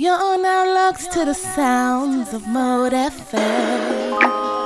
You're now locked to the sounds of Mode FM.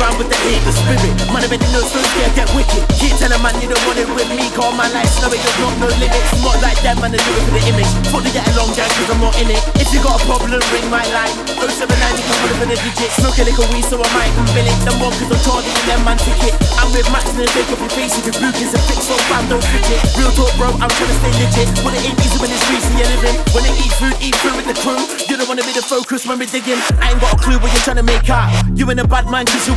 Around with the hate, the spirit. Man, I bet the nose so scared, get wicked. Keep telling man you don't want it with me. Call my life, no, it does not no limits. Not like them, man, I do it for the image. Fully get along, gang, cause I'm not in it. If you got a problem, ring my line. 079, you can put it for the digits. Smoke a little weed, so I might can bill it. Them one, cause I'm and them man ticket. I'm with Max and they take off your face. If your blue is a fix, so fam, don't fidget. Real talk, bro, I'm trying to stay legit. But it ain't easy when it's greasy, you're living. When they eat food, eat food with the crew. You don't wanna be the focus when we're digging. I ain't got a clue what you're trying to make out. You ain't a bad man, cause you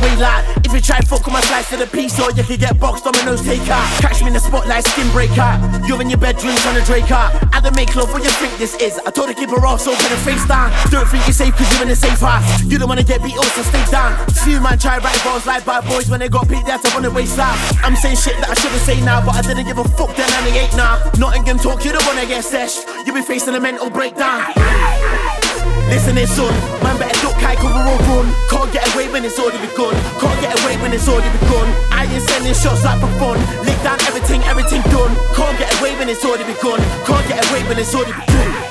If you try fuck on my slice to the piece, or you could get boxed on dominoes take out. Catch me in the spotlight, skin break out. You're in your bedroom trying to drake out. I don't make love, what you think this is? I told her keep her so put her face down. Don't think you're safe, cause you're in a safe house. You don't wanna get beat up, so stay down. Few man try write balls like bad boys when they got beat, had to run the waist out. I'm saying shit that I shouldn't say now, but I didn't give a fuck then and they ain't now. Nottingham talk, you don't wanna get sesh. You be facing a mental breakdown. Listen it, son. Man, better I cover or run. Can't get away when it's already begun. Can't get away when it's already begun. I ain't sending shots like for fun. Lick down everything, everything done. Can't get away when it's already begun. Can't get away when it's already begun.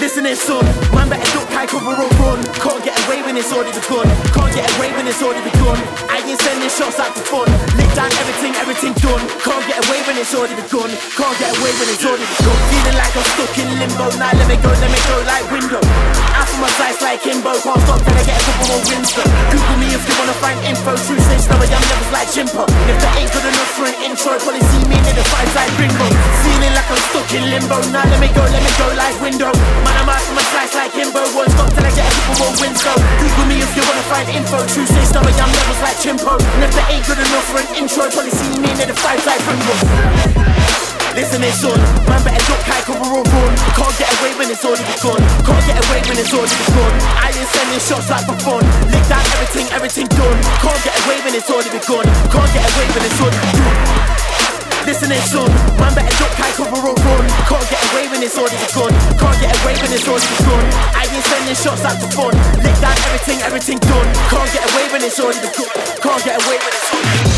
Listen it, son. Man, better duck, I cover or run. Can't get away when it's already begun. Can't get away when it's already begun. I ain't sending shots like for fun. Lick down everything, everything done. Can't get away when it's already begun. Can't get away when it's already begun. Feeling like I'm stuck in limbo. Now let me go, let me go like window. Out for my slice like Kimbo. Can't stop till I get a couple more wins. though. Google me if you wanna find info. True sense, no, I am levels like Jimpo. If that ain't good enough for an intro, probably see me in the fights like Ringo. Feeling like I'm stuck in limbo. Now let me go, let me go like window. Man, I'm out for my slice like Kimbo. Won't stop till I get a couple more wins. So Google me if you wanna find info. True sense, no, I am levels like Chimpo. And if that ain't good enough for an intro, probably see me in the fights like Ringo. Listen it, son. Man, better duck, high cover or run. Can't get away when it's already begun. Can't get away when it's already begun. I ain't sending shots like for fun. Lick down everything, everything done. Can't get away when it's already begun. Can't get away when it's already begun. Listen it, son. Man, better duck, high cover or run. Can't get away when it's already begun. Can't get away when it's already begun. I ain't sending shots like for fun. Lick down everything, everything done. Can't get away when it's already begun. Can't get away when it's already.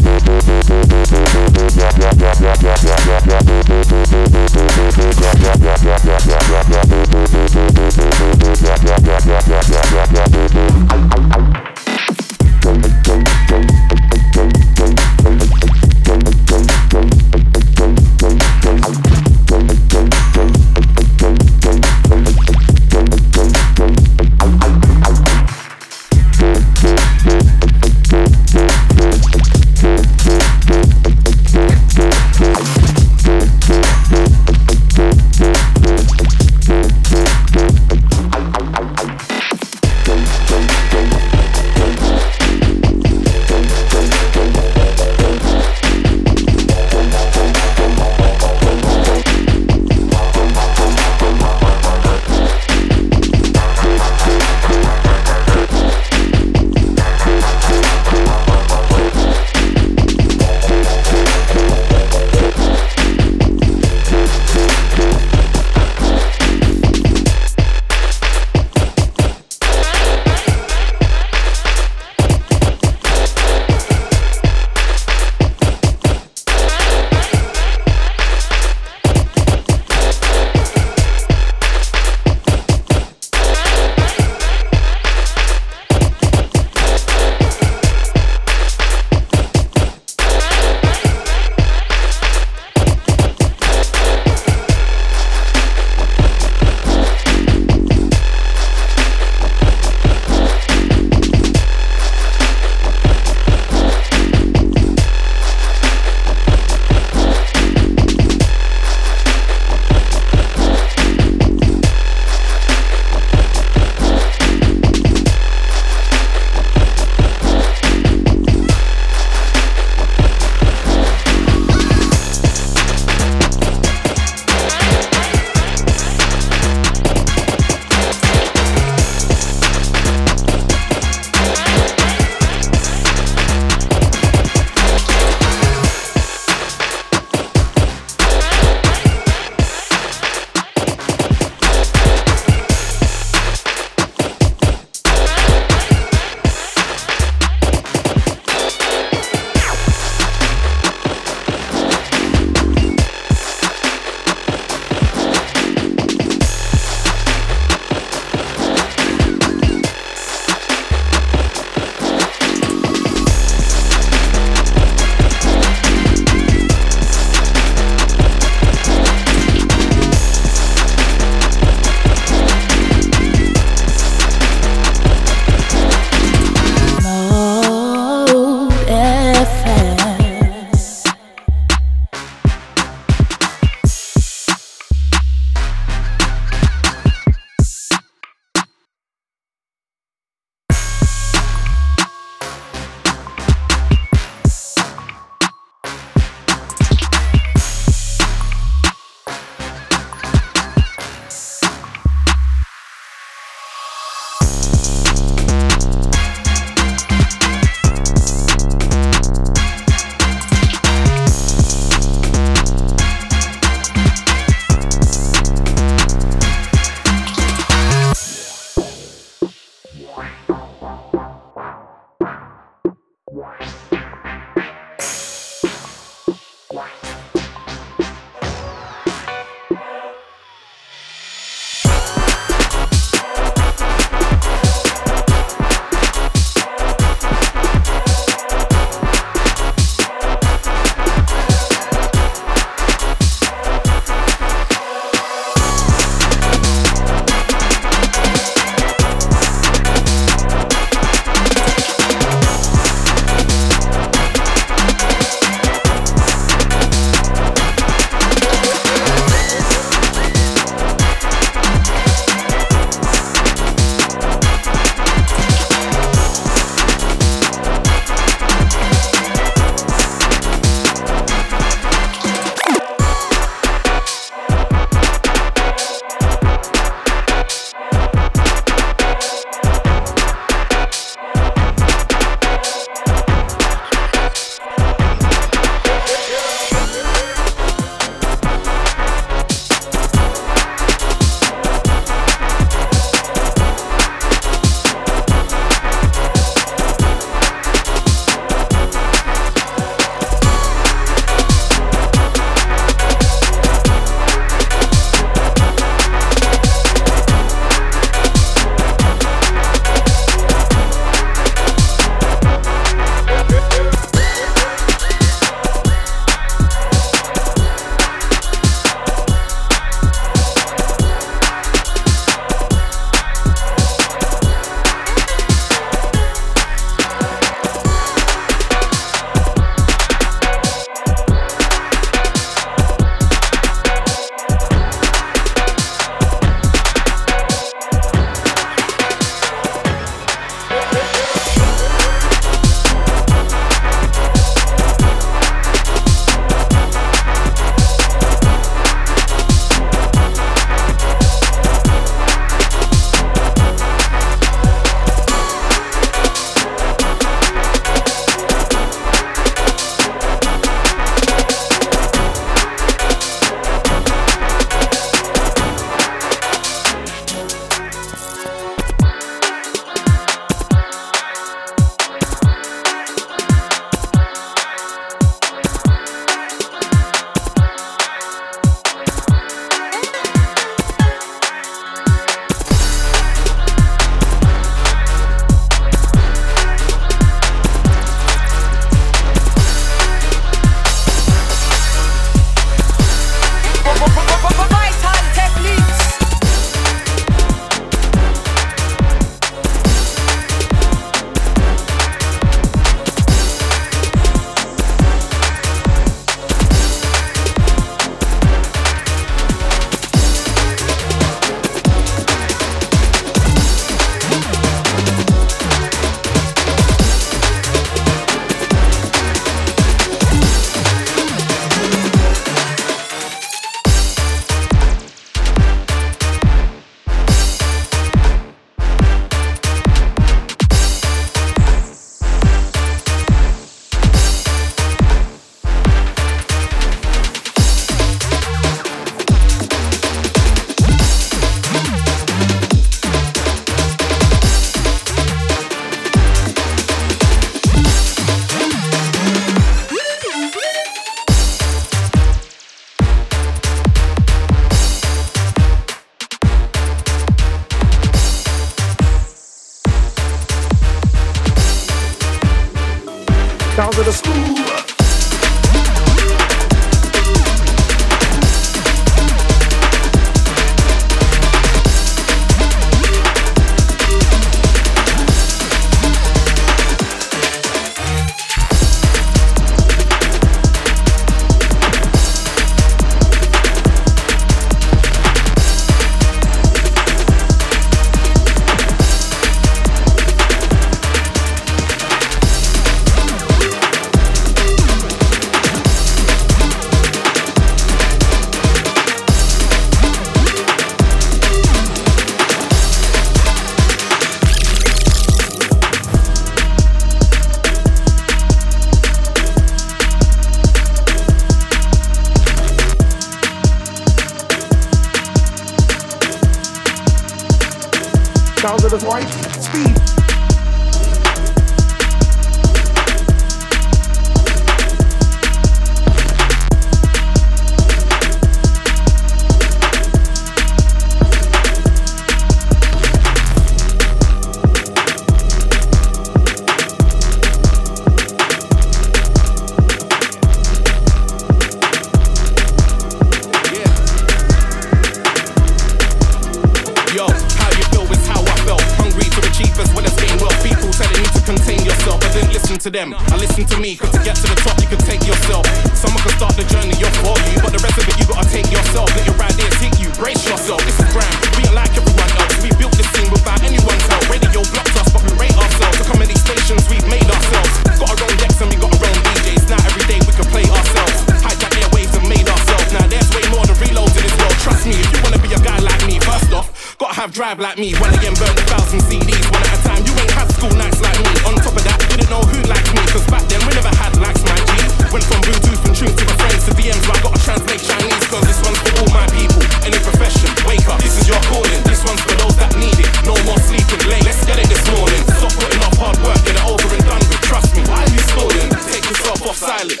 drive like me. When I am burned a thousand CDs, one at a time. You ain't had school nights like me. On top of that, didn't know who liked me. Cause back then we never had likes, my G. Went from Bluetooth and tunes to my friends to DMs, but I gotta translate Chinese. Cause this one's for all my people. Any profession, wake up, this is your calling. This one's for those that need it. No more sleeping late, let's get it this morning. Stop putting off hard work, get it over and done with. Trust me, why are you stalling? Take yourself off silent.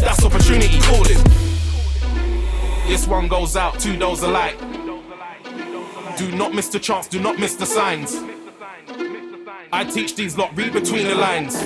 That's opportunity calling. This one goes out to those alike chance, do not miss the signs. I teach these lot, read between the lines.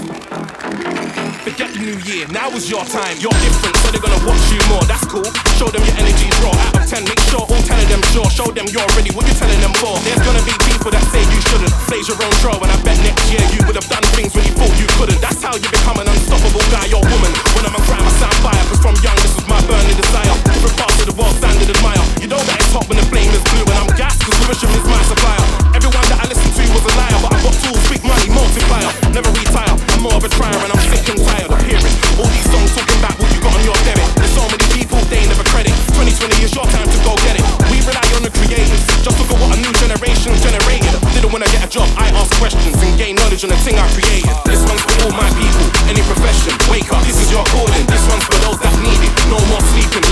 Forget the new year, now is your time. You're different, so they're gonna watch you more. That's cool. Show them your energy's raw. Out of 10, make sure all 10 of them sure. Show them you're ready, what you telling them for. There's gonna be people that say you shouldn't. Blaze your own trail, and I bet next year you would have done things when you thought you couldn't. That's how you become an unstoppable guy or woman. When I'm a crime, I sound fire, cause from young, this was my burning desire. Different parts of the world standard admire. You know that it's hot when the flame is blue, and I'm gas, cause Lewisham is my supplier. Everyone that I listen to was a liar, but I got tools, big money, multiplier. Never retire, I'm more of a trier, and I'm sick and tired of hearing all these songs talking about what you got on your debit. There's so many people, they never credit. 2020 is your time to go get it. We rely on the creators, just look at what a new generation generated. Didn't wanna get a job, I ask questions and gain knowledge on the thing I created. This one's for all my people, any profession. Wake up, this is your calling. This one's for those that need I,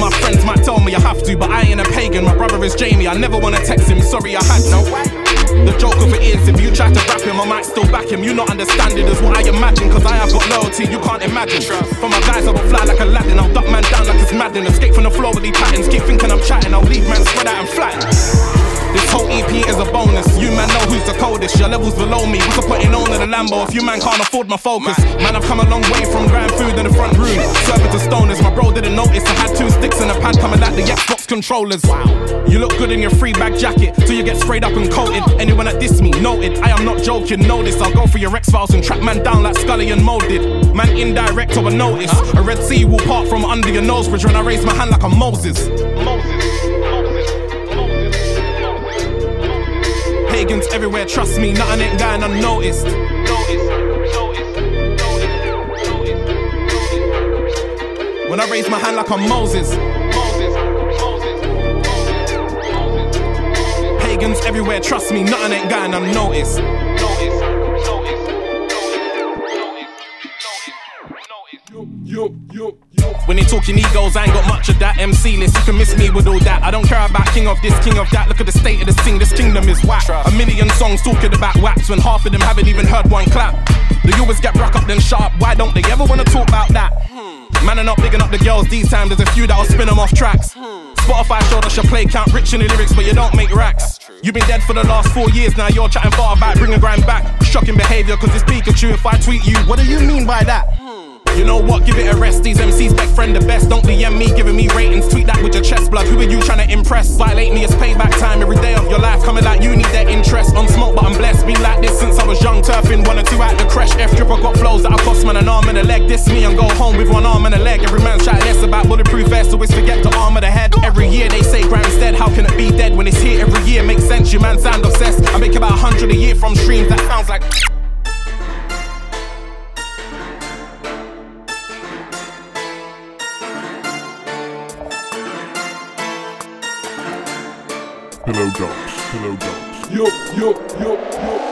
my friends might tell me I have to, but I ain't a pagan. My brother is Jamie. I never wanna text him. Sorry, I had to. The joke of it is, if you try to rap him, I might still back him. You not understand it is what I imagine, cause I have got loyalty you can't imagine. For my guys, I will fly like Aladdin. I'll duck man down like it's Madden. Escape from the floor with these patterns. Keep thinking I'm chatting, I'll leave man spread out and flat. This whole EP is a bonus. You man know who's the coldest. Your levels below me. What's the putting on in the Lambo if you man can't afford my focus? Man, I've come a long way from grand food in the front room. Serving to stoners. My bro didn't notice. I had two sticks in a pad coming out the Xbox controllers. Wow. You look good in your free bag jacket till you get sprayed up and coated. Anyone that diss me, noted. I am not joking. Know this. I'll go for your X Files and track man down like Scully and molded. Man indirect or a notice. A Red Sea will part from under your nose bridge when I raise my hand like I'm Moses. Moses. Pagans everywhere, trust me, nothing ain't going unnoticed. When I raise my hand like I'm Moses. Pagans everywhere, trust me, nothing ain't going unnoticed. Yo, yo, when they talking egos, I ain't got much of that MC list. You can miss me with all that. I don't care about king of this, king of that. Look at the state of the scene. This kingdom is whack. A million songs talking about wax when half of them haven't even heard one clap. The always get rock up then sharp. Why don't they ever wanna talk about that? Man are not bigging up the girls these times. There's a few that'll spin them off tracks. Spotify showed us your play count rich in the lyrics, but you don't make racks. You've been dead for the last four years now. You're chatting far about bringing grind back. Shocking behavior, cause it's Pikachu. If I tweet you, what do you mean by that? You know what? Give it a rest. These MCs beg friend the best. Don't DM me, giving me ratings. Tweet that with your chest blood. Who are you trying to impress? Violate me, it's payback time every day of your life. Coming like you need their interest. On smoke, but I'm blessed. Been like this since I was young. Turfing one or two at the crash. F dripper got flows that I cost man an arm and a leg. This me and go home with one arm and a leg. Every man's chatting less about bulletproof vests. Always forget the arm armor the head. Every year they say grime's dead. How can it be dead when it's here every year? Makes sense. You man sound obsessed. I make about a hundred a year from streams. That sounds like. Pillow drops, pillow drops. Yo, yo, yo, yo.